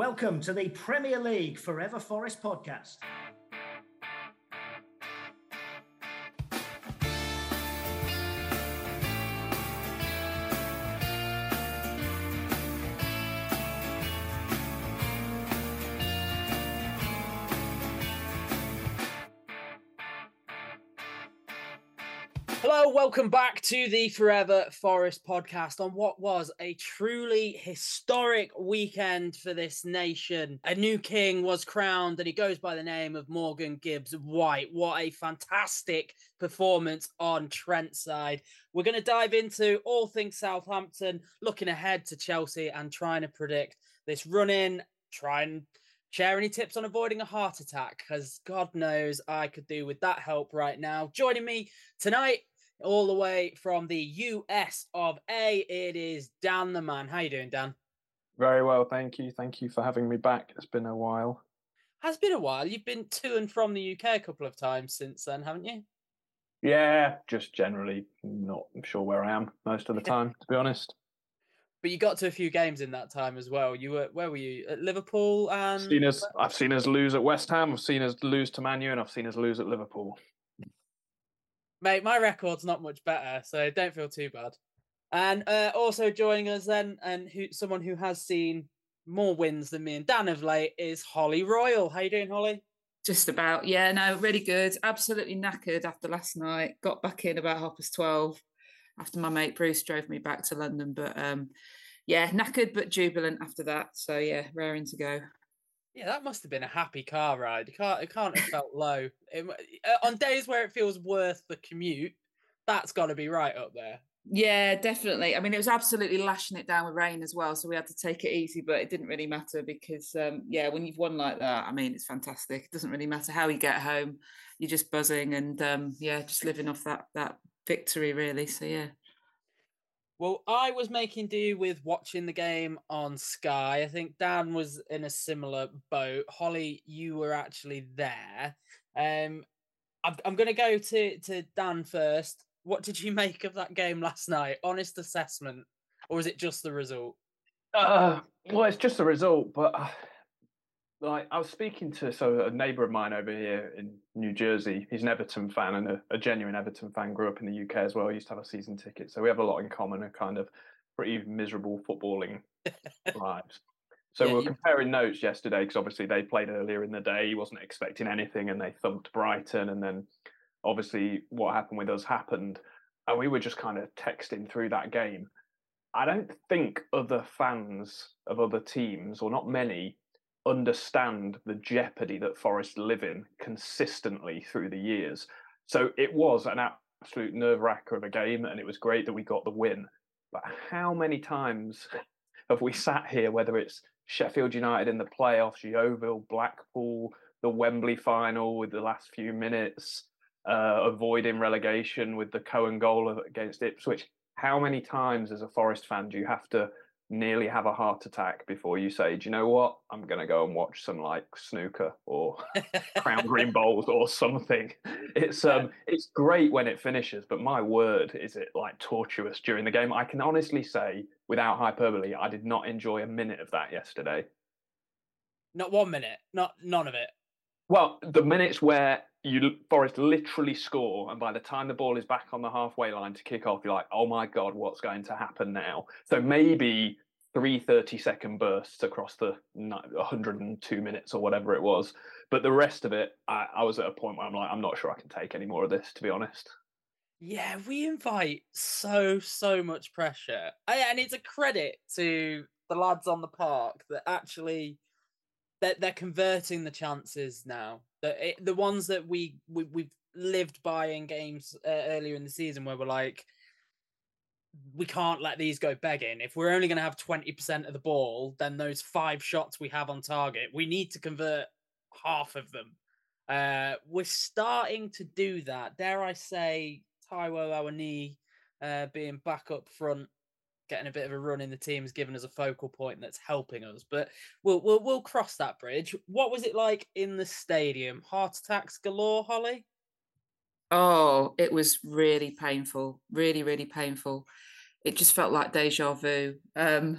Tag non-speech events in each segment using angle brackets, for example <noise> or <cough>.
Welcome to the Premier League Forever Forest podcast. Welcome back to the Forever Forest podcast on what was a truly historic weekend for this nation. A new king was crowned and he goes by the name of Morgan Gibbs White. What a fantastic performance on Trent's side. We're going to dive into all things Southampton, looking ahead to Chelsea and trying to predict this run in, try and share any tips on avoiding a heart attack because God knows I could do with that help right now. Joining me tonight all the way from the US of A. It is Dan the man. How you doing, Dan? Very well, thank you. Thank you for having me back. It's been a while. Has been a while. You've been to and from the UK a couple of times since then, haven't you? Yeah, just generally not sure where I am most of the <laughs> time, to be honest. But you got to a few games in that time as well. You were where were you at Liverpool and? Seen us, I've seen us lose at West Ham. I've seen us lose to Manu, and I've seen us lose at Liverpool. Mate, my record's not much better, so don't feel too bad. And uh, also joining us then, and who someone who has seen more wins than me and Dan of late is Holly Royal. How you doing, Holly? Just about, yeah, no, really good. Absolutely knackered after last night. Got back in about half past twelve after my mate Bruce drove me back to London. But um, yeah, knackered but jubilant after that. So yeah, raring to go. Yeah, that must have been a happy car ride. It can't, it can't have felt low. It, uh, on days where it feels worth the commute, that's got to be right up there. Yeah, definitely. I mean, it was absolutely lashing it down with rain as well, so we had to take it easy. But it didn't really matter because, um, yeah, when you've won like that, I mean, it's fantastic. It doesn't really matter how you get home; you're just buzzing and, um, yeah, just living off that that victory, really. So yeah. Well, I was making do with watching the game on Sky. I think Dan was in a similar boat. Holly, you were actually there. Um, I'm, going to go to to Dan first. What did you <laughs> make of that game last night? Honest assessment, or was it just the result? Uh, well, it's just the result, but uh, like I was speaking to so a neighbour of mine over here in New Jersey. He's an Everton fan and a, a, genuine Everton fan. Grew up in the UK as well. He used to have a season ticket, so we have a lot in common. A kind of pretty miserable footballing <laughs> lives. So yeah, we were comparing notes yesterday because obviously they played earlier in the day. He wasn't expecting anything, and they thumped Brighton. And then obviously what happened with us happened, and we were just kind of texting through that game. I don't think other fans of other teams, or not many, understand the jeopardy that Forest live in consistently through the years. So it was an absolute nerve wracker of a game, and it was great that we got the win. But how many times have we sat here, whether it's Sheffield United in the playoffs, Yeovil, Blackpool, the Wembley final with the last few minutes, uh, avoiding relegation with the Cohen goal against Ipswich? How many times, as a Forest fan, do you have to nearly have a heart attack before you say, do you know what? I'm going to go and watch some like snooker or <laughs> crown green bowls or something. It's um it's great when it finishes, but my word, is it like tortuous during the game? I can honestly say without hyperbole, I did not enjoy a minute of that yesterday. Not one minute, not none of it. Well, the minutes where you Forest literally score, and by the time the ball is back on the halfway line to kick off, you're like, "Oh my god, what's going to happen now?" So maybe three 30 second bursts across the 102 minutes or whatever it was, but the rest of it, I, I was at a point where I'm like, I'm not sure I can take any more of this, to be honest. Yeah, we invite so so much pressure, and it's a credit to the lads on the park that actually they're, they're converting the chances now. The the ones that we, we we've lived by in games uh, earlier in the season where we're like, we can't let these go begging. If we're only going to have twenty percent of the ball, then those five shots we have on target, we need to convert half of them. Uh, we're starting to do that. Dare I say, Taiwo Awoniyi uh, being back up front getting a bit of a run in the team has given us a focal point that's helping us. But we'll we'll we'll cross that bridge. What was it like in the stadium? Heart attacks galore, Holly. Oh, it was really painful, really really painful. It just felt like deja vu. Um,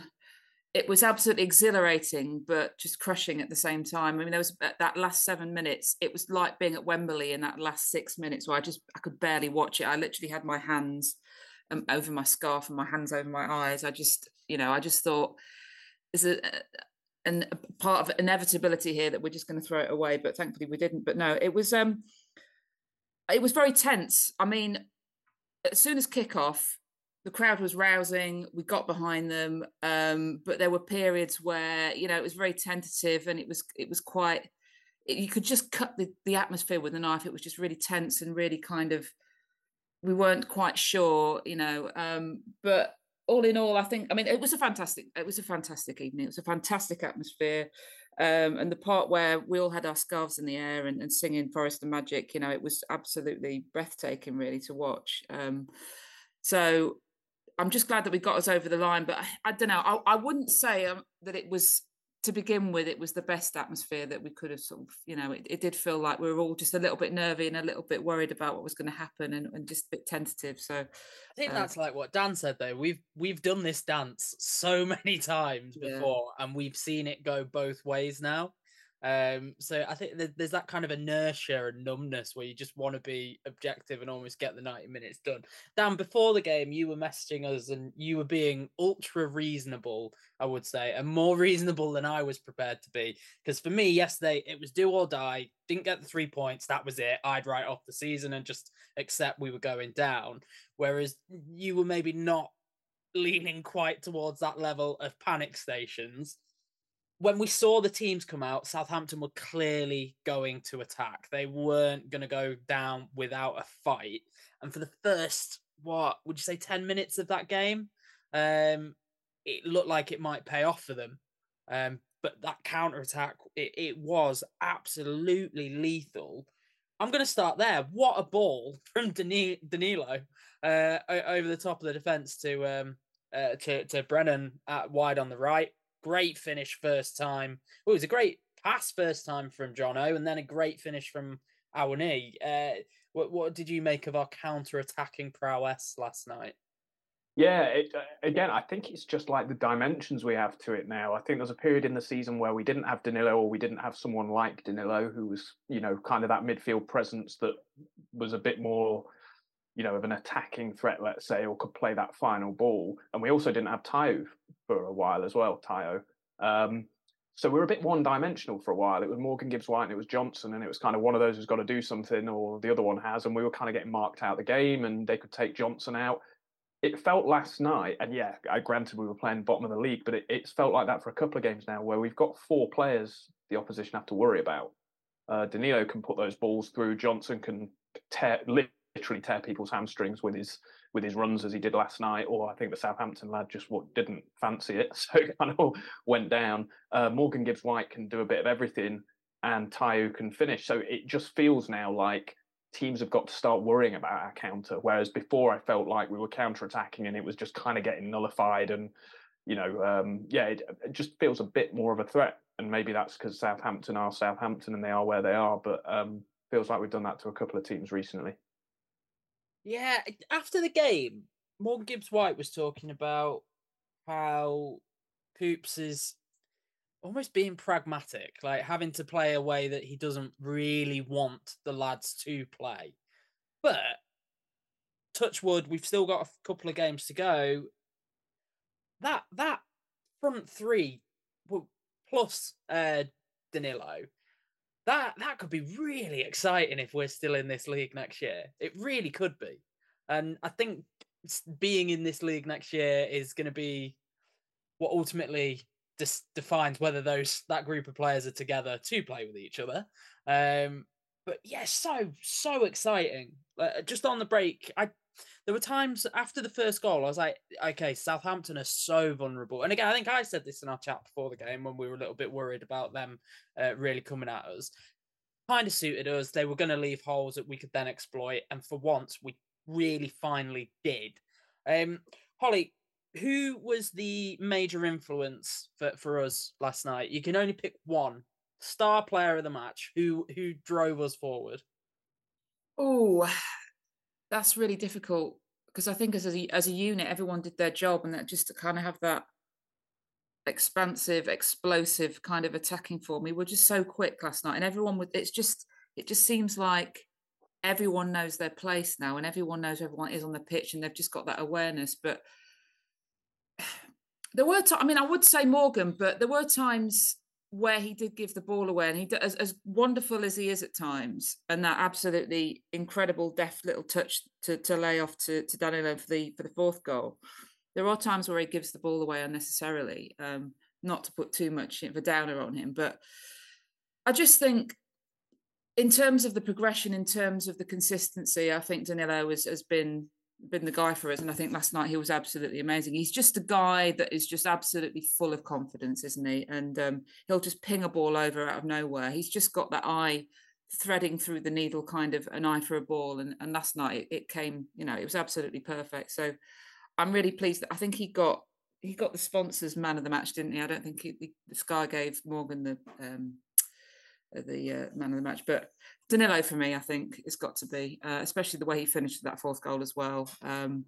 it was absolutely exhilarating, but just crushing at the same time. I mean, there was that last seven minutes. It was like being at Wembley in that last six minutes, where I just I could barely watch it. I literally had my hands um, over my scarf and my hands over my eyes. I just, you know, I just thought there's a, an, a part of inevitability here that we're just going to throw it away. But thankfully we didn't. But no, it was um, it was very tense. I mean, as soon as kickoff, the crowd was rousing. We got behind them, um, but there were periods where you know it was very tentative, and it was it was quite. It, you could just cut the, the atmosphere with a knife. It was just really tense and really kind of. We weren't quite sure, you know. Um, but all in all, I think I mean it was a fantastic. It was a fantastic evening. It was a fantastic atmosphere. Um, and the part where we all had our scarves in the air and, and, singing Forest and Magic, you know, it was absolutely breathtaking, really, to watch. Um, so I'm just glad that we got us over the line. But I, I don't know. I, I wouldn't say um, that it was to begin with. It was the best atmosphere that we could have sort of. You know, it, it did feel like we were all just a little bit nervy and a little bit worried about what was going to happen and, and, just a bit tentative. So I think uh, that's like what Dan said. Though we've we've done this dance so <laughs> many times before, yeah. and we've seen it go both ways now. Um, so I think there's that kind of inertia and numbness where you just want to be objective and almost get the 90 minutes done. Dan, before the game, you were messaging us and you were being ultra reasonable, I would say, and more <laughs> reasonable than I was prepared to be. Because for me, yesterday, it was do or die. Didn't get the three points. That was it. I'd write off the season and just accept we were going down. Whereas you were maybe not leaning quite towards that level of panic stations when we saw the teams come out, Southampton were clearly going to attack. They weren't going to go down without a fight. And for the first, what would you say, 10 minutes of that game, um, it looked like it might pay off for them. Um, but that counter attack, it, it was absolutely lethal. I'm going to start there. What a ball <laughs> from Danilo uh, over the top of the defense to um, uh, to to Brennan at wide on the right great finish first time. Well, it was a great pass first time from Jono, and then a great finish from Awoniyi. Uh, what, what did you make of our counter-attacking prowess last night? Yeah, it, uh, again, I think it's just like the dimensions we have to it now. I think there's a period in the season where we didn't have Danilo or we didn't have someone like Danilo who was, you know, kind of that midfield presence that was a bit more you know, of an attacking threat, let's say, or could play that final ball. And we also didn't have Tayo for a while as well, Tayo. Um, so we were a bit one dimensional for a while. It was Morgan Gibbs White and it was Johnson, and it was kind of one of those who's got to do something, or the other one has. And we were kind of getting marked out the game, and they could take Johnson out. It felt last night, and yeah, I granted we were playing bottom of the league, but it, it's felt like that for a couple of games now, where we've got four players the opposition have to worry about. Uh, Danilo can put those balls through. Johnson can tear, literally tear people's hamstrings with his with his runs as he did last night, or I think the Southampton lad just what didn't fancy it, <laughs> so kind of went down. Uh, Morgan Gibbs White can do a bit of everything, and Tayo can finish. So it just feels now like teams have got to start worrying about our counter. Whereas before, I felt like we were counter attacking and it was just kind of getting nullified. And you know, um, yeah, it, it, just feels a bit more of a threat. And maybe that's because Southampton are Southampton and they are where they are. But um, feels like we've done that to a couple of teams recently. Yeah, after the game, Morgan Gibbs White was talking about how Coops is almost being pragmatic, like having to play a way that he doesn't really want the lads to play. But touch wood, we've still got a couple of games to go. That that front three plus uh, Danilo that that could be really exciting if we're still in this league next year. It really could be, and I think being in this league next year is going to be what ultimately dis- defines whether those that group of players are together to play with each other. Um, but yeah, so so exciting. Uh, just on the break, I there were times after the first goal, I was like, okay, Southampton are so vulnerable. And again, I think I said this in our chat before the game when we were a little bit worried about them uh, really coming at us. Kind of suited us. They were going to leave holes that we could then exploit. And for once, we really finally did. Um, Holly, who was the major influence for, for us last night? You can only pick one star player of the match who who drove us forward. Oh, that's really difficult because I think as a as a unit, everyone did their job, and that just to kind of have that expansive, explosive kind of attacking form. We were just so quick last night, and everyone would. It's just it just seems like everyone knows their place now, and everyone knows everyone is on the pitch, and they've just got that awareness. But <sighs> there were, t- I mean, I would say Morgan, but there were times where he did give the ball away, and he as, as wonderful as he is at times, and that absolutely incredible deft little touch to, to lay off to, to Danilo for the for the fourth goal. There are times where he gives the ball away unnecessarily. Um, not to put too much of a downer on him, but I just think in terms of the progression, in terms of the consistency, I think Danilo has, has been been the guy for us. And I think last night he was absolutely amazing. He's just a guy that is just absolutely full of confidence, isn't he? And um, he'll just ping a ball over out of nowhere. He's just got that eye threading through the needle, kind of an eye for a ball. And, and last night it, it came, you know, it was absolutely perfect. So I'm really pleased that I think he got he got the sponsors man of the match, didn't he? I don't think he, the Sky gave Morgan the um, the uh, man of the match. But Danilo for me, I think it's got to be, uh, especially the way he finished that fourth goal as well. Um,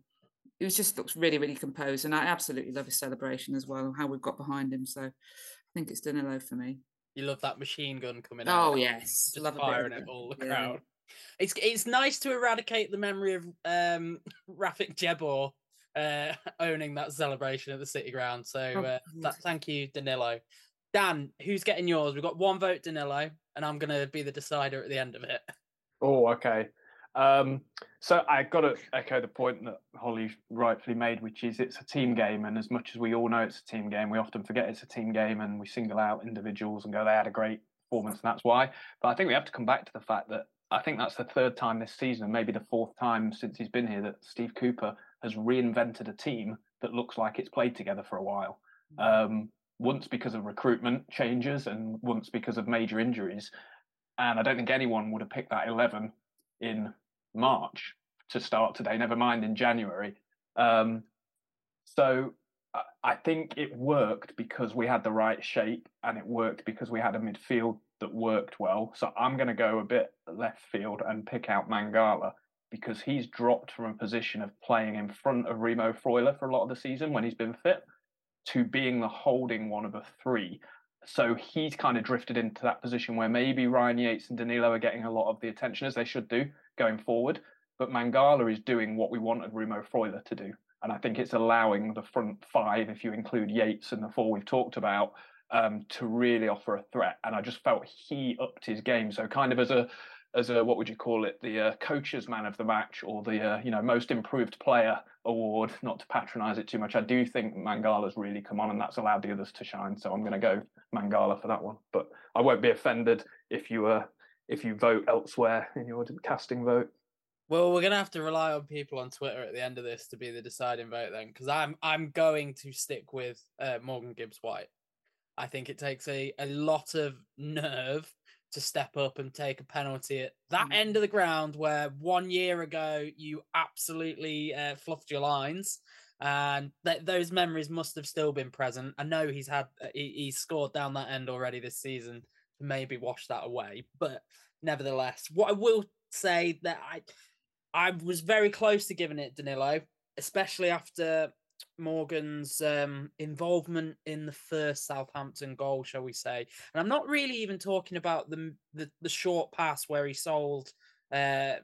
it was just looks really, really composed, and I absolutely love his celebration as well. How we've got behind him, so I think it's Danilo for me. You love that machine gun coming oh, out. Oh yes, just love firing at all the crowd. It's it's nice to eradicate the memory of um, <laughs> Rafik Djebbour uh, <laughs> owning that celebration at the City Ground. So oh, uh, that, thank you, Danilo. Dan, who's getting yours? We've got one vote, Danilo, and I'm going to be the decider at the end of it. Oh, okay. Um, so I got to echo the point that Holly rightfully made, which is it's a team game, and as much as we all know it's a team game, we often forget it's a team game, and we single out individuals and go, they had a great performance, and that's why. But I think we have to come back to the fact that I think that's the third time this season, and maybe the fourth time since he's been here, that Steve Cooper has reinvented a team that looks like it's played together for a while. Mm. Um, once because of recruitment changes and once because of major injuries. And I don't think anyone would have picked that 11 in March to start today, never mind in January. Um, so I think it worked because we had the right shape and it worked because we had a midfield that worked well. So I'm going to go a bit left field and pick out Mangala because he's dropped from a position of playing in front of Remo Freuler for a lot of the season when he's been fit to being the holding one of a three. So he's kind of drifted into that position where maybe Ryan Yates and Danilo are getting a lot of the attention as they should do going forward. But Mangala is doing what we wanted Remo Freuler to do. And I think it's allowing the front five, if you include Yates and the four we've talked about, um, to really offer a threat. And I just felt he upped his game. So kind of as a as a what would you call it the uh, coach's man of the match or the uh, you know most improved player award not to patronize it too much. I do think mangala's really come on and that's allowed the others to shine so i'm going to go mangala for that one. But i won't be offended if you uh if you vote elsewhere in your casting vote. Well we're going to have to rely on people on twitter at the end of this to be the deciding vote then because i'm i'm going to stick with uh, morgan gibbs white i think it takes a, a lot of nerve to step up and take a penalty at that mm. end of the ground where one year ago you absolutely uh, fluffed your lines and th- those memories must have still been present i know he's had uh, he- he's scored down that end already this season to maybe wash that away but nevertheless what i will say that i i was very close to giving it danilo especially after Morgan's um, involvement in the first Southampton goal, shall we say? And I'm not really even talking about the the, the short pass where he sold uh,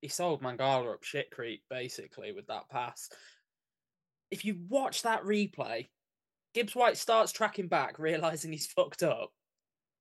he sold Mangala up shit creek basically with that pass. If you watch that replay, Gibbs White starts tracking back, <laughs> realizing he's fucked up,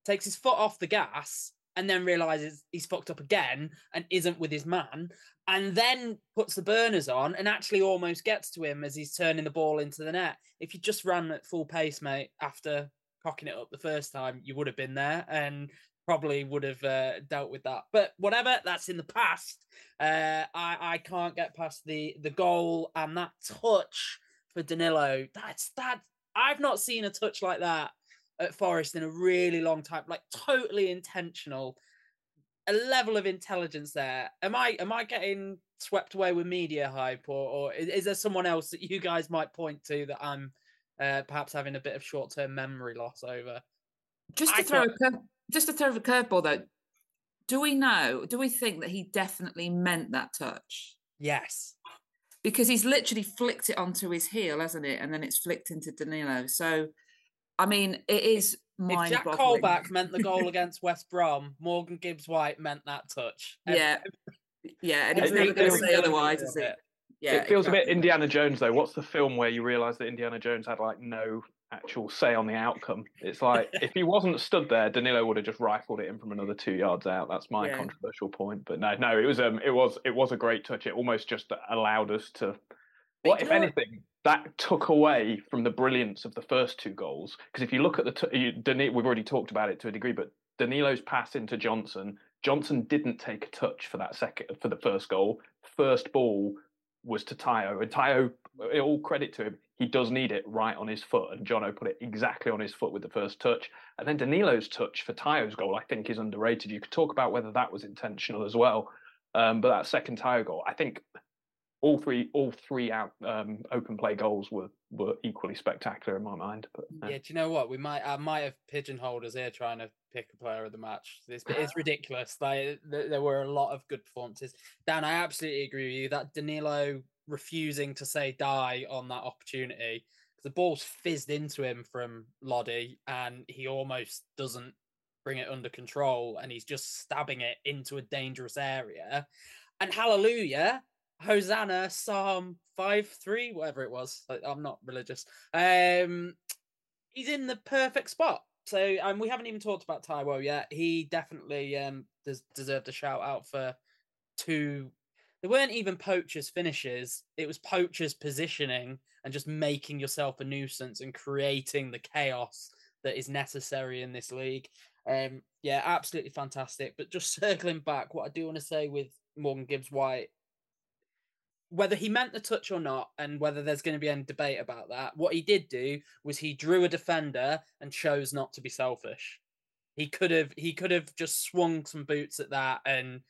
takes his foot off the gas, and then realizes he's fucked up again and isn't with his man and then puts the burners on and actually almost gets to him as he's turning the ball into the net. If you just ran at full pace, mate, after cocking it up the first time, you would have been there and probably would have uh, dealt with that. But whatever, that's in the past. Uh, I I can't get past the the goal and that touch for Danilo. That's that. I've not seen a touch like that at Forest in a really long time. Like totally intentional a level of intelligence there. Am I am I getting swept away with media hype, or, or is, there someone else that you guys might point to that I'm uh, perhaps having a bit of short term memory loss over? Just to I throw a just to throw a curveball though, do we know? Do we think that he definitely meant that touch? Yes, because he's literally flicked it onto his heel, hasn't it? And then it's flicked into Danilo. So I mean, it is if Jack Colback meant the goal <laughs> against West Brom, Morgan Gibbs White meant that touch. Yeah, <laughs> yeah, and he's never going to say otherwise, is it? Yeah, it feels exactly. a bit Indiana Jones though. What's the film where you realise that Indiana Jones had like no actual say on the outcome? It's like <laughs> if he wasn't stood there, Danilo would have just rifled it in from another two yards out. That's my yeah. controversial point. But no, no, it was um, it was it was a great touch. It almost just allowed us to. What if anything? That took away from the brilliance of the first two goals. Because if you look at the, t- you, Danilo, we've already talked about it to a degree, but Danilo's pass into Johnson, Johnson didn't take a touch for that second for the first goal. First ball was to Tayo. And Tayo, all credit to him, he does need it right on his foot. And Jono put it exactly on his foot with the first touch. And then Danilo's touch for Tayo's goal, I think, is underrated. You could talk about whether that was intentional as well. Um, but that second Tayo goal, I think all three all three out um, open play goals were were equally spectacular in my mind. But uh. yeah, do you know what? We might I might have pigeonholed us here trying to pick a player of the match. This it's <laughs> ridiculous. Like there were a lot of good performances. Dan, I absolutely agree with you. That Danilo refusing to say die on that opportunity because the ball's fizzed into him from Lodi and he almost doesn't bring it under control and he's just stabbing it into a dangerous area. And hallelujah, Hosanna, Psalm 5 3, whatever it was. I'm not religious. Um, he's in the perfect spot. So, and we haven't even talked about Taiwo yet. He definitely um, des- deserved a shout out for two. They weren't even poachers' finishes, it was poachers' positioning and just making yourself a nuisance and creating the chaos that is necessary in this league. Um, yeah, absolutely fantastic. But just <laughs> circling back, what I do want to say with Morgan Gibbs White whether he meant the touch or not, and whether there's going to be any debate about that, what he did do was he drew a defender and chose not to be selfish. He could have he could have just swung some boots at that and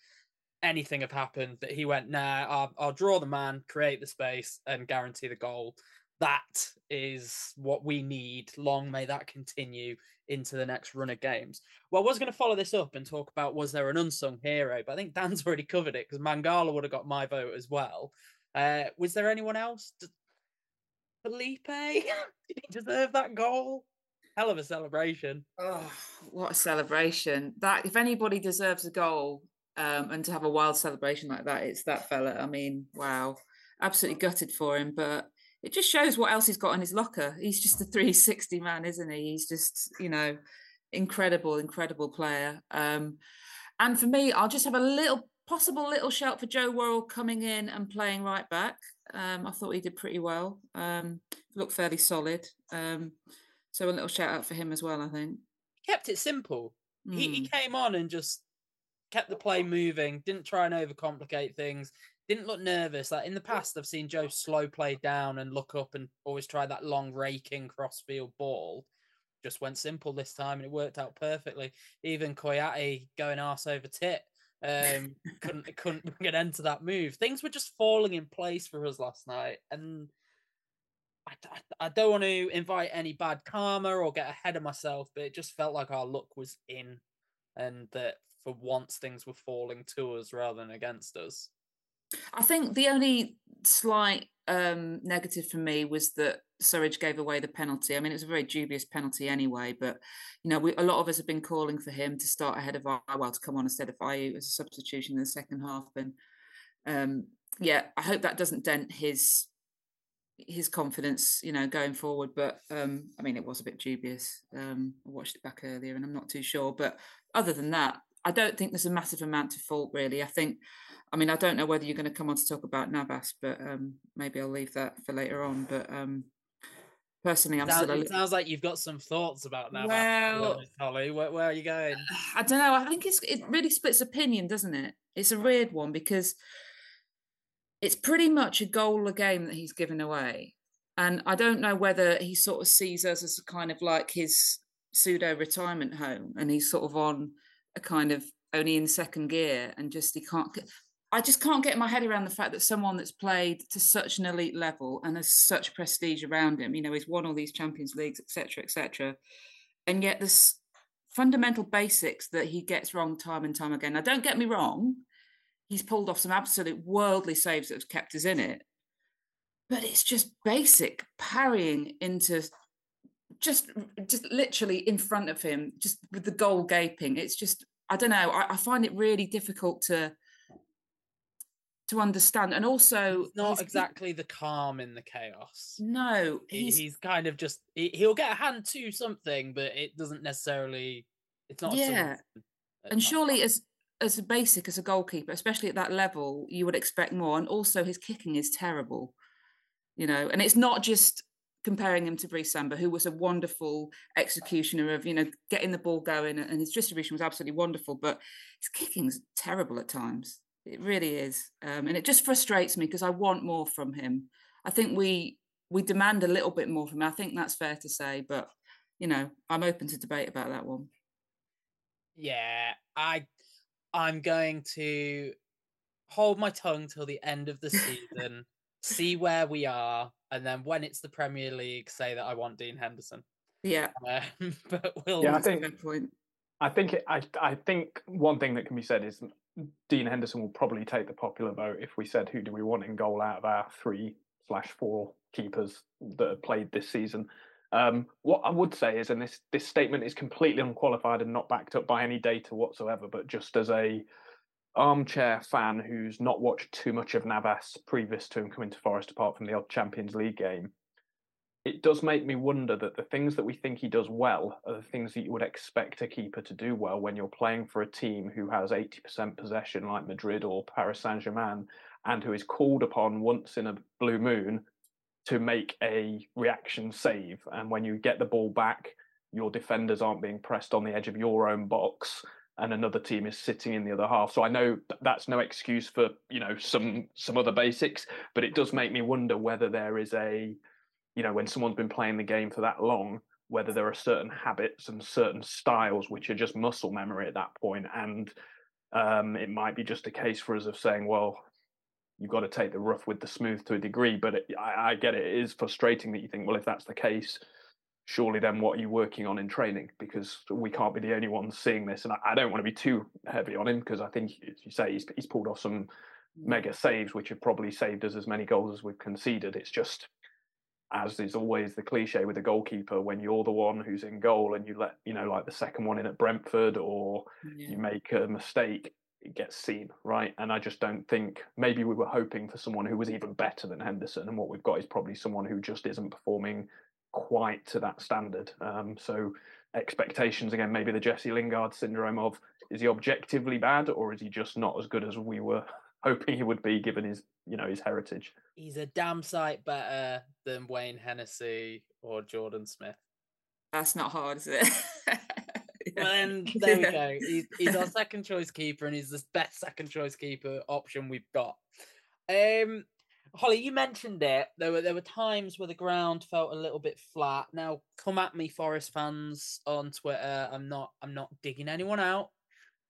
anything have happened. But he went, nah, I'll, I'll draw the man, create the space, and guarantee the goal. That is what we need. Long may that continue into the next run of games. Well, I was going to follow this up and talk about was there an unsung hero, but I think Dan's <laughs> already covered it because Mangala would have got my vote as well. Uh, was there anyone else? Did Felipe, <laughs> did he deserve that goal? Hell of a celebration. Oh, what a celebration! That if anybody deserves a goal um, and to have a wild celebration like that, it's that fella. I mean, wow, absolutely gutted for him, but it just shows what else he's got in his locker. He's just a 360 man, isn't he? He's just, you know, incredible, incredible player. Um, and for me, I'll just have a little possible little shout for Joe Worrall coming in and playing right back. Um, I thought he did pretty well. Um, looked fairly solid. Um, so a little shout out for him as well, I think. Kept it simple. Mm. He, he hmm. came on and just kept the play moving, didn't try and overcomplicate things, didn't look nervous. Like in the past, I've seen Joe slow play down and look up and always try that long raking crossfield ball. Just went simple this time and it worked out perfectly. Even Kouyaté going arse over tit um, <laughs> couldn't couldn't bring an end to that move. Things were just falling in place for us last night, and I, I, I don't want to invite any bad karma or get ahead of myself, but it just felt like our luck was in, and that for once things were falling to us rather than against us. I think the only slight um, negative for me was that Surridge gave away the penalty. I mean, it was a very dubious penalty anyway, but you know, we, a lot of us have been calling for him to start ahead of Iwell to come on instead of Ayew as a substitution in the second half. And um, yeah, I hope that doesn't dent his his confidence, you know, going forward. But um, I mean, it was a bit dubious. Um, I watched it back earlier, and I'm not too sure. But other than that, I don't think there's a massive amount to fault really. I think I mean, I don't know whether you're going to come on to talk about Navas, but um, maybe I'll leave that for later on. But um, personally, I'm sounds, still. It sounds like you've got some thoughts about Navas. Well, Holly, where, where, are you going? I don't know. I think it's it really splits opinion, doesn't it? It's a weird one because it's pretty much a goal a game that he's given away, and I don't know whether he sort of sees us as kind of like his pseudo retirement home, and he's sort of on kind of only in second gear and just he can't I just can't get my head around the fact that someone that's played to such an elite level and has such prestige around him, you know, he's won all these Champions Leagues, etc., etc., and yet this fundamental basics that he gets wrong time and time again. Now, don't get me wrong, he's pulled off some absolute worldly saves that have kept us in it, but it's just basic parrying into just just literally in front of him, just with the goal gaping. It's just I don't know. I, I find it really difficult to to understand, and also He's not exactly the calm in the chaos. No, he's he's kind of just he, he'll get a hand to something, but it doesn't necessarily. It's not. Yeah. and surely as as a basic as a goalkeeper, especially at that level, you would expect more. And also, his kicking is terrible, you know. And it's not just comparing him to Brice Samba, who was a wonderful executioner of you know getting the ball going, and his distribution was absolutely wonderful. But his kicking's terrible at times. It really is, um, and it just frustrates me because I want more from him. I think we we demand a little bit more from him. I think that's fair to say, but you know, I'm open to debate about that one. Yeah, I I'm going to hold my tongue till the end of the season, see where we are, and then when it's the Premier League, say that I want Dean Henderson. Yeah, Um, <laughs> but we'll Yeah, I think- fair point. I think it, I I think one thing that can be said is Dean Henderson will probably take the popular vote if we said who do we want in goal out of our three slash four keepers that have played this season. Um, what I would say is, and this this statement is completely unqualified and not backed up by any data whatsoever, but just as a armchair fan who's not watched too much of Navas previous to him coming to Forest, apart from the odd Champions League game, it does make me wonder that the things that we think he does well are the things that you would expect a keeper to do well when you're playing for a team who has 80% possession like Madrid or Paris Saint Germain and who is called upon once in a blue moon to make a reaction save. And when you get the ball back, your defenders aren't being pressed on the edge of your own box and another team is sitting in the other half. So I know that's no excuse for, you know, some some other basics, but it does make me wonder whether there is a you know, when someone's been playing the game for that long, whether there are certain habits and certain styles which are just muscle memory at that point, and um, it might be just a case for us of saying, well, you've got to take the rough with the smooth to a degree. But it, I, I get it; it is frustrating that you think, well, if that's the case, surely then what are you working on in training? Because we can't be the only ones seeing this, and I, I don't want to be too heavy on him because I think, as you say, he's, he's pulled off some mega saves which have probably saved us as many goals as we've conceded. It's just as is always the cliche with a goalkeeper, when you're the one who's in goal and you let, you know, like the second one in at Brentford or Yeah. you make a mistake, it gets seen, right? And I just don't think maybe we were hoping for someone who was even better than Henderson. And what we've got is probably someone who just isn't performing quite to that standard. Um, so expectations again, maybe the Jesse Lingard syndrome of is he objectively bad or is he just not as good as we were <laughs> hoping he would be given his, you know, his heritage? He's a damn sight better than Wayne Hennessy or Jordan Smith. That's not hard, is it? <laughs> Well, then <laughs> there we go. He's, he's our second choice keeper, and he's the best second choice keeper option we've got. Um, Holly, you mentioned it. There were there were times where the ground felt a little bit flat. Now, come at me, Forest fans on Twitter. I'm not I'm not digging anyone out,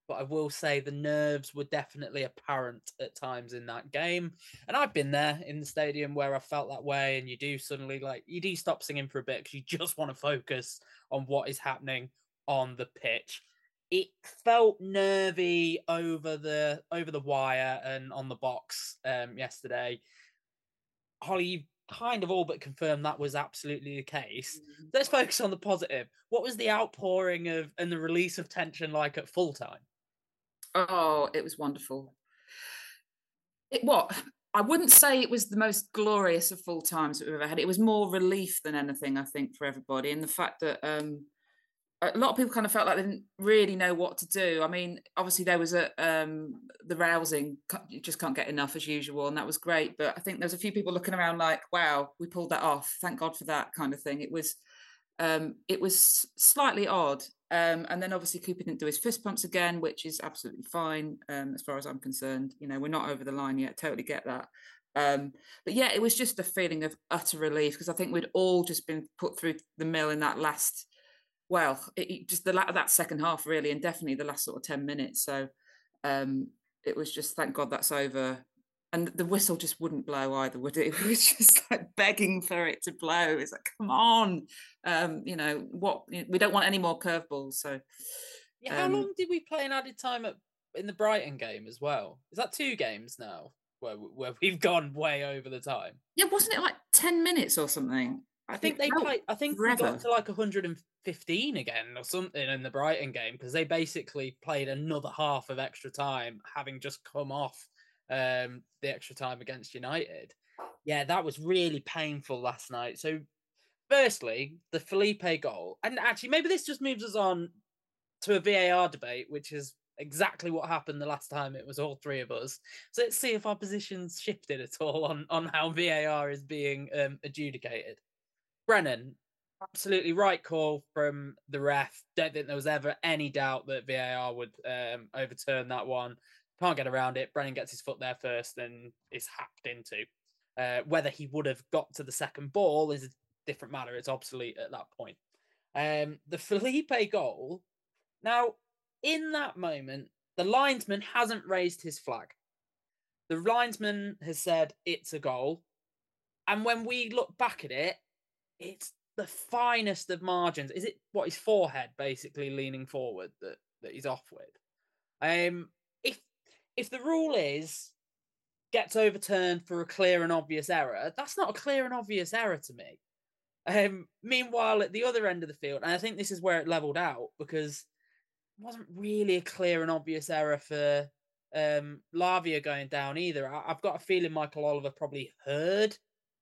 but I will say the nerves were definitely apparent at times in that game. And I've been there in the stadium where I felt that way, and you do suddenly like you do stop singing for a bit because you just want to focus on what is happening on the pitch. It felt nervy over the over the wire and on the box um, yesterday. Holly, you kind of all but confirmed that was absolutely the case. Let's focus on the positive. What was the outpouring of and the release of tension like at full time? Oh, it was wonderful. It what? I wouldn't say it was the most glorious of full times that we've ever had. It was more relief than anything, I think, for everybody. And the fact that um, a lot of people kind of felt like they didn't really know what to do. I mean, obviously there was a um, the rousing, you just can't get enough as usual, and that was great. But I think there was a few people looking around like, "Wow, we pulled that off! Thank God for that!" kind of thing. It was um, it was slightly odd. Um, and then obviously Cooper didn't do his fist pumps again, which is absolutely fine um, as far as I'm concerned. You know, we're not over the line yet. Totally get that. Um, but yeah, it was just a feeling of utter relief because I think we'd all just been put through the mill in that last, well, it, it just the la- that second half really, and definitely the last sort of ten minutes. So um, it was just thank God that's over. And the whistle just wouldn't blow either, would it? <laughs> It was just like begging for it to blow. It's like, come on, um, you know what? We don't want any more curveballs. So Yeah, how Um, long did we play in added time at, in the Brighton game as well? Is that two games now where where we've gone way over the time? yeah, wasn't it like ten minutes or something? I think they played. I think we got to like 115 again or something in the Brighton game because they basically played another half of extra time, having just come off um, the extra time against United. Yeah, that was really painful last night. So, firstly, the Felipe goal, and actually, maybe this just moves us on to a VAR debate, which is exactly what happened the last time it was all three of us. So let's see if our positions shifted at all on on how VAR is being um, adjudicated. Brennan, absolutely right call from the ref. Don't think there was ever any doubt that VAR would um, overturn that one. Can't get around it. Brennan gets his foot there first and is hacked into. Uh, whether he would have got to the second ball is a different matter. It's obsolete at that point. Um, the Felipe goal. Now, in that moment, the linesman hasn't raised his flag. The linesman has said it's a goal. And when we look back at it, it's the finest of margins. Is it what his forehead basically leaning forward that, that he's off with? Um, if if the rule is gets overturned for a clear and obvious error, that's not a clear and obvious error to me. Um, meanwhile, at the other end of the field, and I think this is where it leveled out because it wasn't really a clear and obvious error for um, Lavia going down either. I, I've got a feeling Michael Oliver probably heard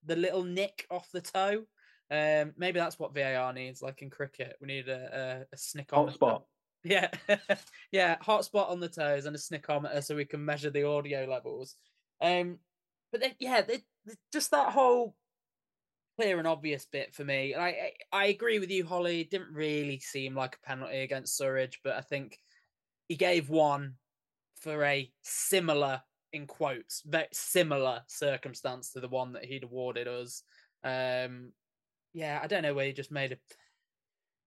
the little nick off the toe. Um, maybe that's what VAR needs, like in cricket. We need a, a, a snickometer. Hotspot. <laughs> Yeah, <laughs> yeah, hotspot on the toes and a snickometer so we can measure the audio levels. Um, but then, yeah, they, they- just that whole clear and obvious bit for me. And I, I I agree with you, Holly. It didn't really seem like a penalty against Surridge, but I think he gave one for a similar, in quotes, very similar circumstance to the one that he'd awarded us. Um, yeah, I don't know where he just made a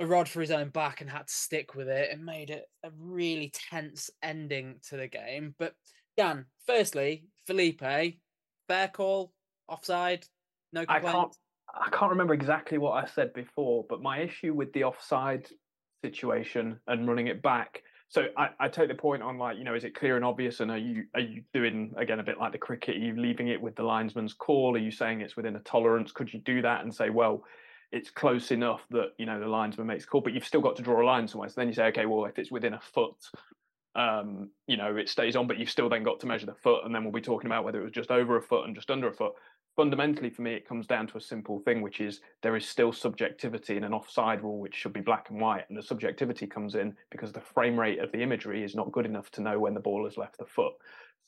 a rod for his own back and had to stick with it and made it a really tense ending to the game. But Dan, firstly, Felipe, fair call, offside, no I complaint. can't I can't remember exactly what I said before, but my issue with the offside situation and running it back. So I, I take the point on like, you know, is it clear and obvious? And are you are you doing again a bit like the cricket? Are you leaving it with the linesman's call? Are you saying it's within a tolerance? Could you do that and say, well, it's close enough that you know the linesman makes call, but you've still got to draw a line somewhere. So then you say, okay, well, if it's within a foot, um, you know, it stays on, but you've still then got to measure the foot, and then we'll be talking about whether it was just over a foot and just under a foot. Fundamentally, for me, it comes down to a simple thing, which is there is still subjectivity in an offside rule, which should be black and white, and the subjectivity comes in because the frame rate of the imagery is not good enough to know when the ball has left the foot.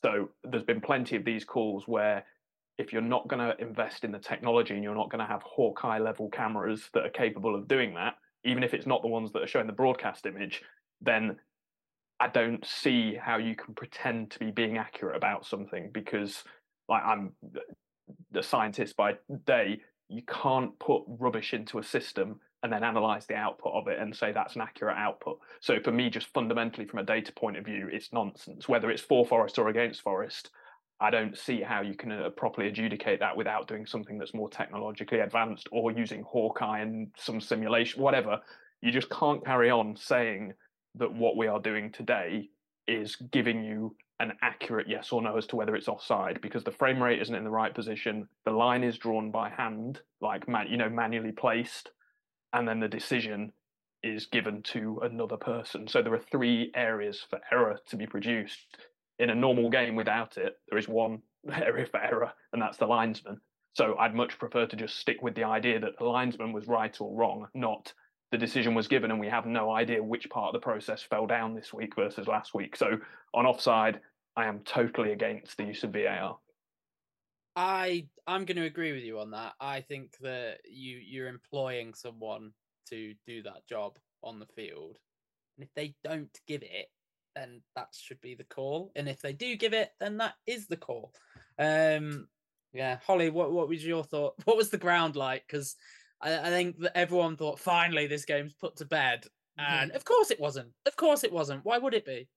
So there's been plenty of these calls where if you're not going to invest in the technology and you're not going to have Hawkeye level cameras that are capable of doing that, even if it's not the ones that are showing the broadcast image, then I don't see how you can pretend to be being accurate about something because, like, I'm the scientist by day. You can't put rubbish into a system and then analyze the output of it and say that's an accurate output. So for me, just fundamentally from a data point of view, it's nonsense. Whether it's for Forest or against Forest, I don't see how you can uh, properly adjudicate that without doing something that's more technologically advanced or using Hawkeye and some simulation, whatever. You just can't carry on saying that what we are doing today is giving you an accurate yes or no as to whether it's offside because the frame rate isn't in the right position. The line is drawn by hand, like man, you know, manually placed, and then the decision is given to another person. So there are three areas for error to be produced in a normal game without it, there is one <laughs> area for error, and that's the linesman. So I'd much prefer to just stick with the idea that the linesman was right or wrong, not the decision was given and we have no idea which part of the process fell down this week versus last week. So on offside, I am totally against the use of VAR. I I'm going to agree with you on that. I think that you you're employing someone to do that job on the field, and if they don't give it, then that should be the call. And if they do give it, then that is the call. Um, yeah, Holly, what what was your thought? <laughs> What was the ground like? Because I, I think that everyone thought finally this game's put to bed, and of course it wasn't. Of course it wasn't. Why would it be?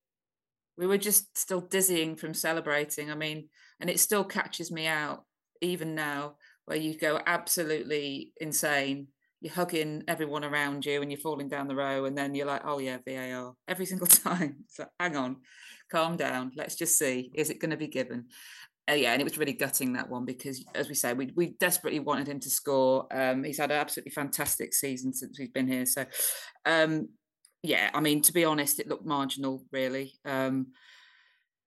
We were just still dizzying from celebrating. I mean, and it still catches me out even now, where you go absolutely insane. You're hugging everyone around you and you're falling down the row, and then you're like, oh, yeah, VAR every single <laughs> time. So hang on, calm down. Let's just see. Is it going to be given? uh, yeah, and it was really gutting that one because, as we say, we we desperately wanted him to score. Um, he's had an absolutely fantastic season since we've been here. So, um, yeah, I mean, to be honest, it looked marginal, really. Um,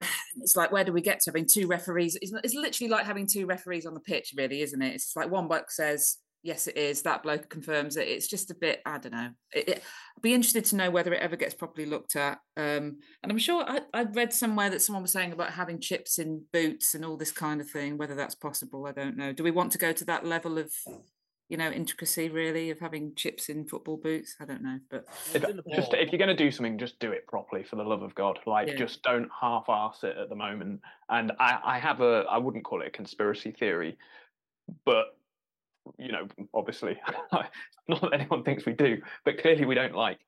<sighs> it's like where do we get to having two referees? It's, it's literally like having two referees on the pitch, really, isn't it? It's like one bloke says yes, it is. That bloke confirms it. It's just a bit, I don't know. It, it, I'd be interested to know whether it ever gets properly looked at. Um, and I'm sure I, I read somewhere that someone was saying about having chips in boots and all this kind of thing. Whether that's possible, I don't know. Do we want to go to that level of, you know, intricacy really of having chips in football boots? I don't know. But if, just if you're going to do something, just do it properly for the love of God. Like, Yeah. just don't half-ass it at the moment. And I, I have a, I wouldn't call it a conspiracy theory, but you know, obviously, <laughs> not that anyone thinks we do, but clearly we don't like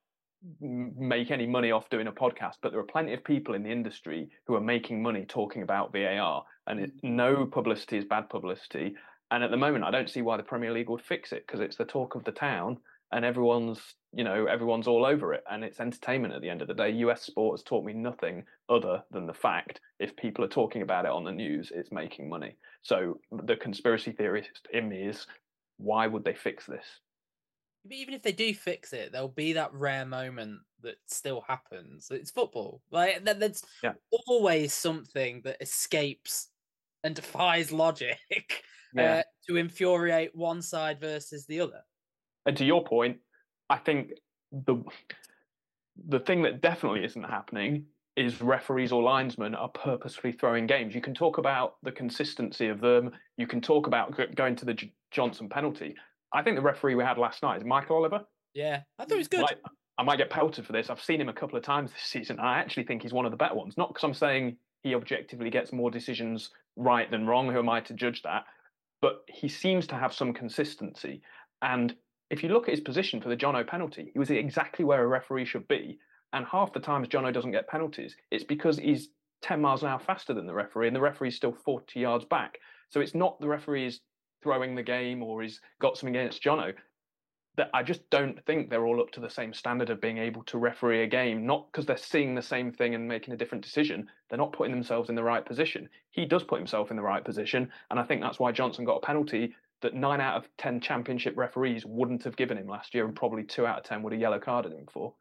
make any money off doing a podcast. But there are plenty of people in the industry who are making money talking about VAR, and it, mm. no publicity is bad publicity. And at the moment, I don't see why the Premier League would fix it because it's the talk of the town, and everyone's, you know, everyone's all over it, and it's entertainment at the end of the day. US sport has taught me nothing other than the fact if people are talking about it on the news, it's making money. So the conspiracy theorist in me is why would they fix this? Even if they do fix it, there'll be that rare moment that still happens. It's football. Like there- there's Yeah. always something that escapes and defies logic <laughs> Yeah. uh, to infuriate one side versus the other. And to your point, I think the the thing that definitely isn't happening is referees or linesmen are purposefully throwing games. You can talk about the consistency of them. You can talk about g- going to the J- Johnson penalty. I think the referee we had last night is Michael Oliver. Yeah, I thought it was good. Like, I might get pelted for this. I've seen him a couple of times this season. I actually think he's one of the better ones. Not because I'm saying he objectively gets more decisions right than wrong. Who am I to judge that? But he seems to have some consistency. And if you look at his position for the Jono penalty, he was exactly where a referee should be. And half the times Jono doesn't get penalties, it's because he's 10 miles an hour faster than the referee, and the referee's still 40 yards back. So it's not the referee is throwing the game or he's got something against Jono that I just don't think they're all up to the same standard of being able to referee a game, not because they're seeing the same thing and making a different decision. They're not putting themselves in the right position. He does put himself in the right position. And I think that's why Johnson got a penalty that nine out of 10 championship referees wouldn't have given him last year, and probably two out of 10 would have yellow carded him for.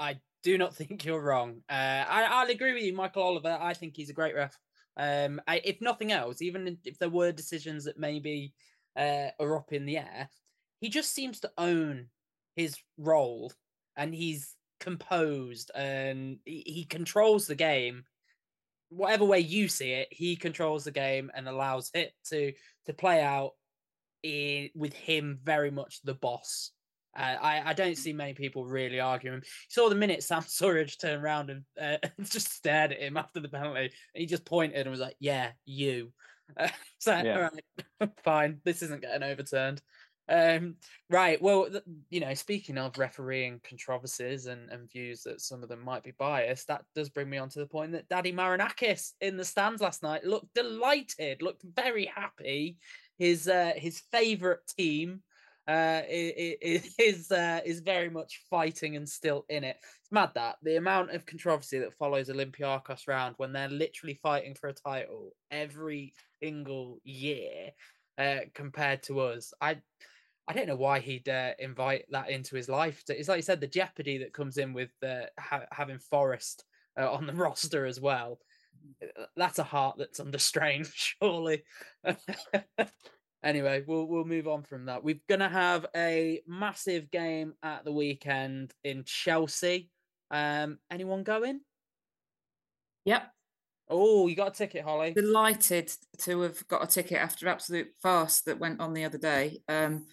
I do not <laughs> think you're wrong. Uh, I, I'll agree with you, Michael Oliver. I think he's a great ref. Um, I, if nothing else, even if there were decisions that maybe uh, are up in the air, he just seems to own his role and he's composed and he, controls the game. Whatever way you see it, he controls the game and allows it to to play out i with him very much the boss. Uh, I, I don't see many people really arguing. You saw the minute Sam <laughs> Surridge turned around and uh, <laughs> just stared at him after the penalty, and he just pointed and was like, "Yeah, you." Uh, <laughs> so Yeah. all right, fine, this isn't getting overturned. Um, right. Well, you know, speaking of refereeing controversies and, and views that some of them might be biased, that does bring me on to the point that Daddy Marinakis in the stands last night looked delighted, looked very happy. His uh, his favourite team uh, i- i- i- <laughs> is uh, is very much fighting and still in it. It's mad that the amount of controversy that follows Olympiacos round when they're literally fighting for a title every single year uh, compared to us. I I don't know why he'd uh, invite that into his life. It's like you said, the jeopardy that comes in with uh, ha- having Forest uh, on the <laughs> roster as well. Uh, That's a heart that's under strain, <laughs> surely. <laughs> anyway, we'll we'll move on from that. We're gonna have a massive game at the weekend in Chelsea. Um, anyone going? Yep. Oh, you got a ticket, Holly. Delighted to have got a ticket after absolute fast that went on the other day. Um,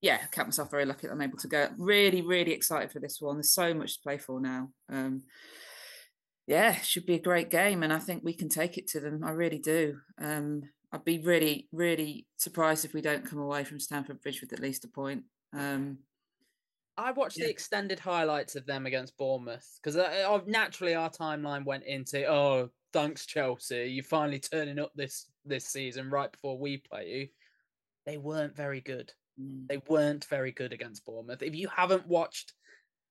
yeah, I count myself very lucky that I'm able to go. Really, really excited for this one. There's so much to play for now. Um, yeah, should be a great game, and I think we can take it to them. I really do. Um, I'd be really, really surprised if we don't come away from Stamford Bridge with at least a point. Um, I watched Yeah. the extended highlights of them against Bournemouth because uh, naturally our timeline went into oh thanks Chelsea You're finally turning up this this season right before we play you. They weren't very good. Mm, They weren't very good against Bournemouth. If you haven't watched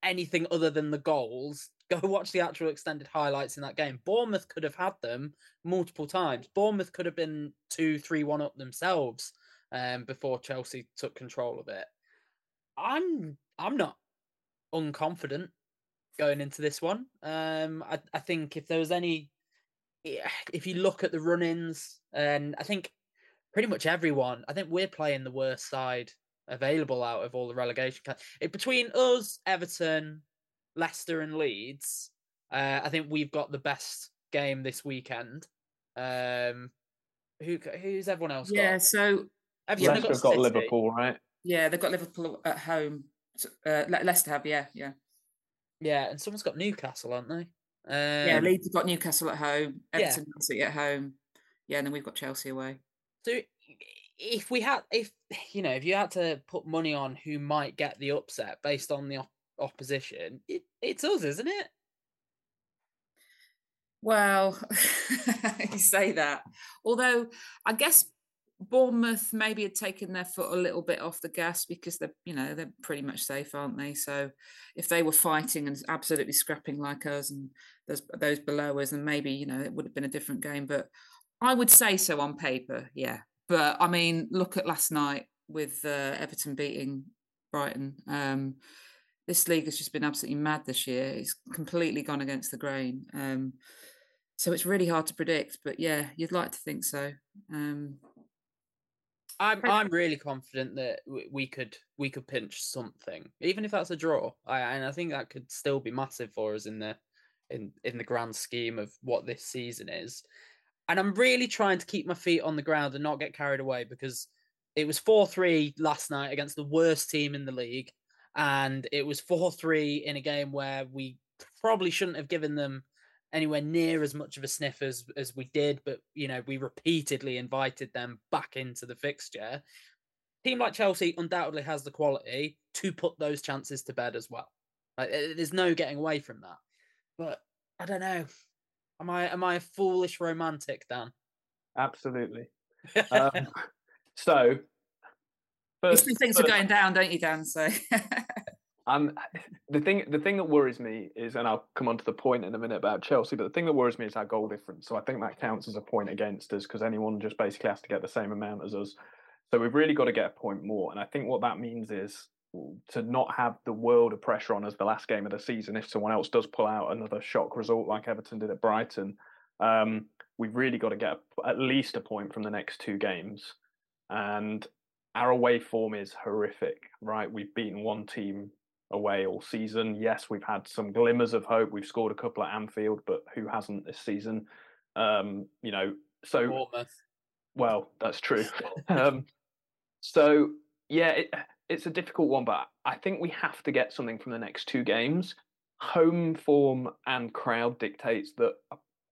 anything other than the goals, <laughs> Go watch the actual extended highlights in that game. Bournemouth could have had them multiple times. Bournemouth could have been two, three, one up themselves um, before Chelsea took control of it. I'm I'm not unconfident going into this one. Um, I, I think if there was any, if you look at the run-ins, and I think pretty much everyone, I think we're playing the worst side available out of all the relegation. It, between us, Everton, Leicester, and Leeds, uh, I think we've got the best game this weekend. Um, who who's everyone else? Yeah, got? so Leicester got, got Liverpool, right? Yeah, they've got Liverpool at home. Uh, Le- Leicester have, yeah, yeah. Yeah, and someone's got Newcastle, aren't they? Um, yeah, Leeds have got Newcastle at home, Everton yeah. City at home. Yeah, and then we've got Chelsea away. So if we had, if you know, if you had to put money on who might get the upset based on the op- opposition, it, it's us, isn't it? Well, <laughs> you say that. Although I guess Bournemouth maybe had taken their foot a little bit off the gas because they're, you know, they're pretty much safe, aren't they? So if they were fighting and absolutely scrapping like us and those those below us, and maybe you know it would have been a different game. But I would say so on paper, yeah. But I mean, look at last night with uh, Everton beating Brighton. Um, this league has just been absolutely mad this year. It's completely gone against the grain. Um, so it's really hard to predict. But yeah, you'd like to think so. Um, I'm I'm really confident that we could we could pinch something, even if that's a draw. I and I think that could still be massive for us in the in in the grand scheme of what this season is. And I'm really trying to keep my feet on the ground and not get carried away because it was 4 3 last night against the worst team in the league. And it was 4 3 in a game where we probably shouldn't have given them anywhere near as much of a sniff as as we did, but you know we repeatedly invited them back into the fixture. Team like Chelsea undoubtedly has the quality to put those chances to bed as well. Like, eh, there's no getting away from that. But I don't know. Am I am I a foolish romantic, Dan? Absolutely. <laughs> um, so, first, you things are going down, don't you, Dan? So. <laughs> Um, the thing, the thing that worries me is, and I'll come on to the point in a minute about Chelsea, but the thing that worries me is our goal difference. So I think that counts as a point against us because anyone just basically has to get the same amount as us. So we've really got to get a point more, and I think what that means is to not have the world of pressure on us the last game of the season if someone else does pull out another shock result like Everton did at Brighton. Um, we've really got to get at least a point from the next two games, and our away form is horrific. Right, we've beaten one team away all season. Yes, we've had some glimmers of hope. We've scored a couple at Anfield, but who hasn't this season? Um, you know, so Bournemouth. well, that's true. <laughs> um, so yeah, it, it's a difficult one, but I think we have to get something from the next two games. Home form and crowd dictates that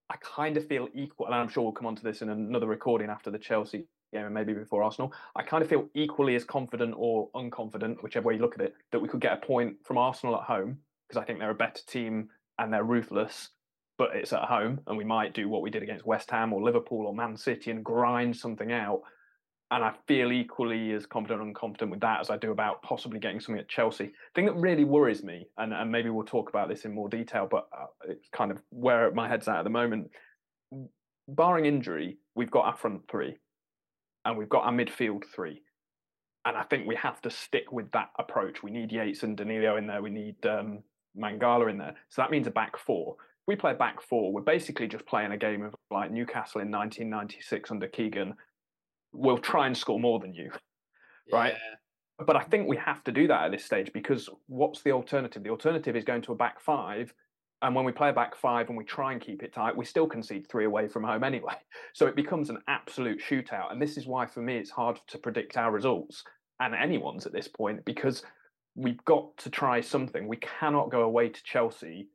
I kind of feel equal, and I'm sure we'll come on to this in another recording after the Chelsea game and maybe before Arsenal. I kind of feel equally as confident or unconfident, whichever way you look at it, that we could get a point from Arsenal at home because I think they're a better team and they're ruthless. But it's at home, and we might do what we did against West Ham or Liverpool or Man City and grind something out. And I feel equally as confident and confident with that as I do about possibly getting something at Chelsea. The thing that really worries me, and, and maybe we'll talk about this in more detail, but uh, it's kind of where my head's at at the moment. Barring injury, we've got our front three and we've got our midfield three. And I think we have to stick with that approach. We need Yates and Danilo in there. We need um, Mangala in there. So that means a back four. We play back four, we're basically just playing a game of like Newcastle in 1996 under Keegan. We'll try and score more than you, right? But I think we have to do that at this stage because what's the alternative? The alternative is going to a back five and when we play a back five and we try and keep it tight, we still concede three away from home anyway. <laughs> So it becomes an absolute shootout. And this is why, for me, it's hard to predict our results and anyone's at this point because we've got to try something. We cannot go away to Chelsea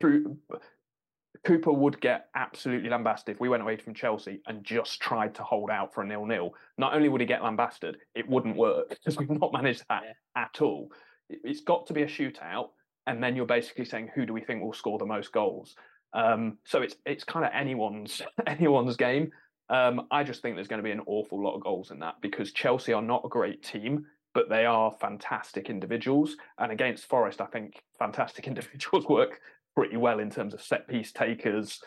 through. Cooper would get absolutely lambasted if we went away from Chelsea and just tried to hold out for a nil-nil. Not only would he get lambasted, it wouldn't work because we've not managed that yeah. at all. It's got to be a shootout and then you're basically saying who do we think will score the most goals. Um, so it's it's kind of anyone's <laughs> anyone's game. Um, I just think there's going to be an awful lot of goals in that because Chelsea are not a great team, but they are fantastic individuals. And against Forest, I think fantastic <laughs> individuals work pretty well in terms of set piece takers,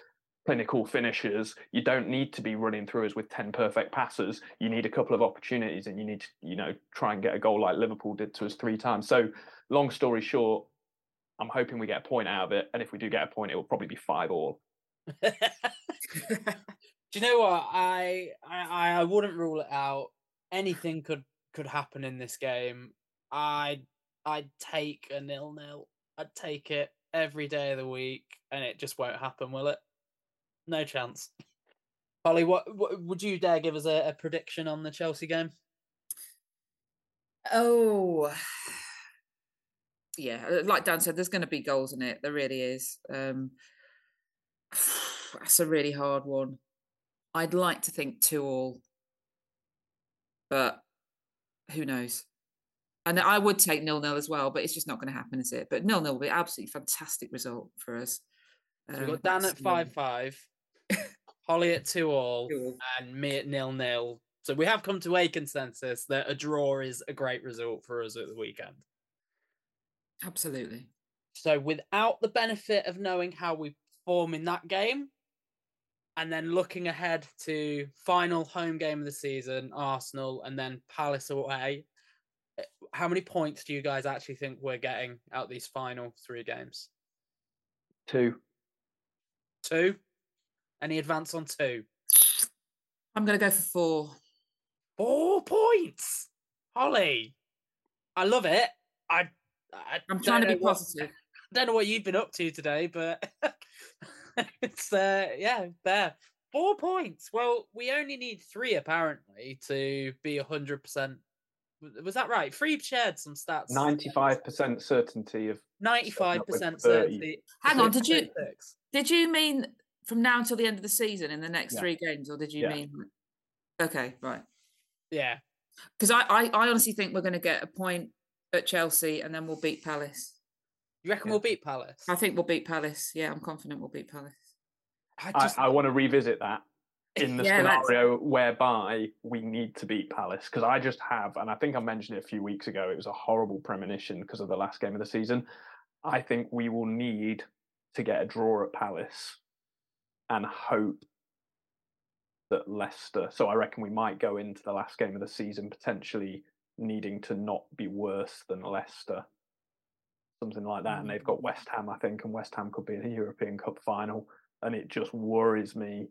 clinical finishers. You don't need to be running through us with 10 perfect passes. You need a couple of opportunities and you need to, you know, try and get a goal like Liverpool did to us three times. So, long story short, I'm hoping we get a point out of it. And if we do get a point, it will probably be five all. <laughs> do you know what? I, I I wouldn't rule it out. Anything could could happen in this game. I I'd take a nil nil. I'd take it every day of the week, and it just won't happen, will it? No chance. Holly, what, what would you dare give us a, a prediction on the Chelsea game? Oh, yeah. Like Dan said, there's going to be goals in it. There really is. Um, that's a really hard one. I'd like to think two all, but who knows? And I would take nil nil as well, but it's just not going to happen, is it? But nil nil will be an absolutely fantastic result for us. So we've got um, Dan at five five, <laughs> Holly at two all, and me at nil nil. So we have come to a consensus that a draw is a great result for us at the weekend. Absolutely. So without the benefit of knowing how we perform in that game, and then looking ahead to final home game of the season, Arsenal, and then Palace away, how many points do you guys actually think we're getting out these final three games? Two. Two? Any advance on two? I'm going to go for four. Four points, Holly. I love it. I. I am trying to be positive. I <laughs> don't know what you've been up to today, but <laughs> it's uh, yeah, there. Four points. Well, we only need three apparently to be hundred percent. Was that right? Free shared some stats. Ninety-five percent certainty of. Ninety-five percent certainty. Hang on, did you did you mean from now until the end of the season in the next yeah. three games, or did you yeah. mean? Okay, right. Yeah. Because I, I, I honestly think we're going to get a point at Chelsea, and then we'll beat Palace. You reckon yeah. we'll beat Palace? I think we'll beat Palace. Yeah, I'm confident we'll beat Palace. I, just... I, I want to revisit that in the yeah, scenario that's... whereby we need to beat Palace because I just have, and I think I mentioned it a few weeks ago. It was a horrible premonition because of the last game of the season. I think we will need to get a draw at Palace and hope that Leicester. So I reckon we might go into the last game of the season potentially needing to not be worse than Leicester something like that. And they've got mm. West Ham, I think, and West Ham could be in a European Cup final. And it just worries me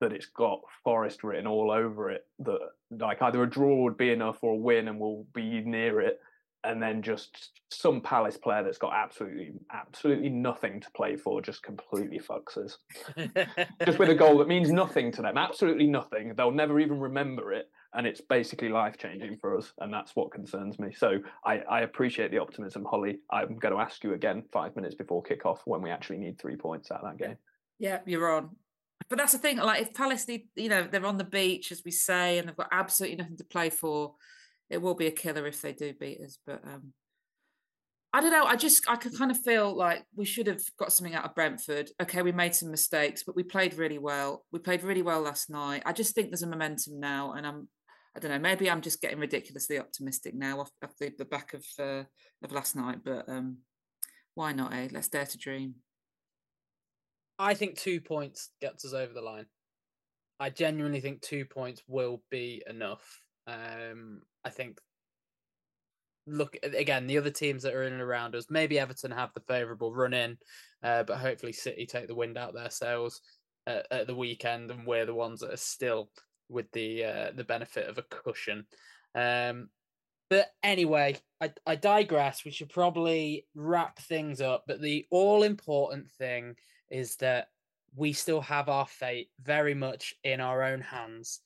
that it's got Forest written all over it. That like either a draw would be enough or a win, and we'll be near it. And then just some Palace player that's got absolutely, absolutely nothing to play for just completely fucks us. just with a goal that means nothing to them, absolutely nothing. They'll never even remember it and it's basically life changing for us, and that's what concerns me. So I, I, appreciate the optimism, Holly. I'm going to ask you again five minutes before kickoff when we actually need three points out of that game. Yeah, you're on. But that's the thing. Like if Palace, need, you know, they're on the beach as we say, and they've got absolutely nothing to play for. It will be a killer if they do beat us. But um, I don't know. I just I could kind of feel like we should have got something out of Brentford. Okay, we made some mistakes, but we played really well. We played really well last night. I just think there's a momentum now, and I'm I don't know. Maybe I'm just getting ridiculously optimistic now off, off the, the, back of uh, of last night, but um, why not? Eh? Let's dare to dream. I think two points gets us over the line. I genuinely think two points will be enough. Um, I think. Look again, the other teams that are in and around us. Maybe Everton have the favourable run in, uh, but hopefully City take the wind out their sails at, at the weekend, and we're the ones that are still with the uh, the benefit of a cushion. Um, but anyway, I, I digress. We should probably wrap things up. But the all important thing is that we still have our fate very much in our own hands.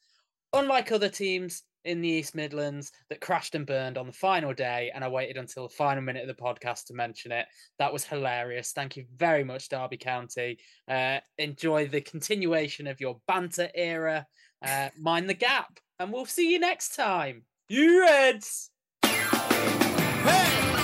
Unlike other teams in the East Midlands that crashed and burned on the final day, and I waited until the final minute of the podcast to mention it. That was hilarious. Thank you very much, Derby County. Uh, enjoy the continuation of your banter era uh, mind the gap, and we'll see you next time. You Reds! Hey!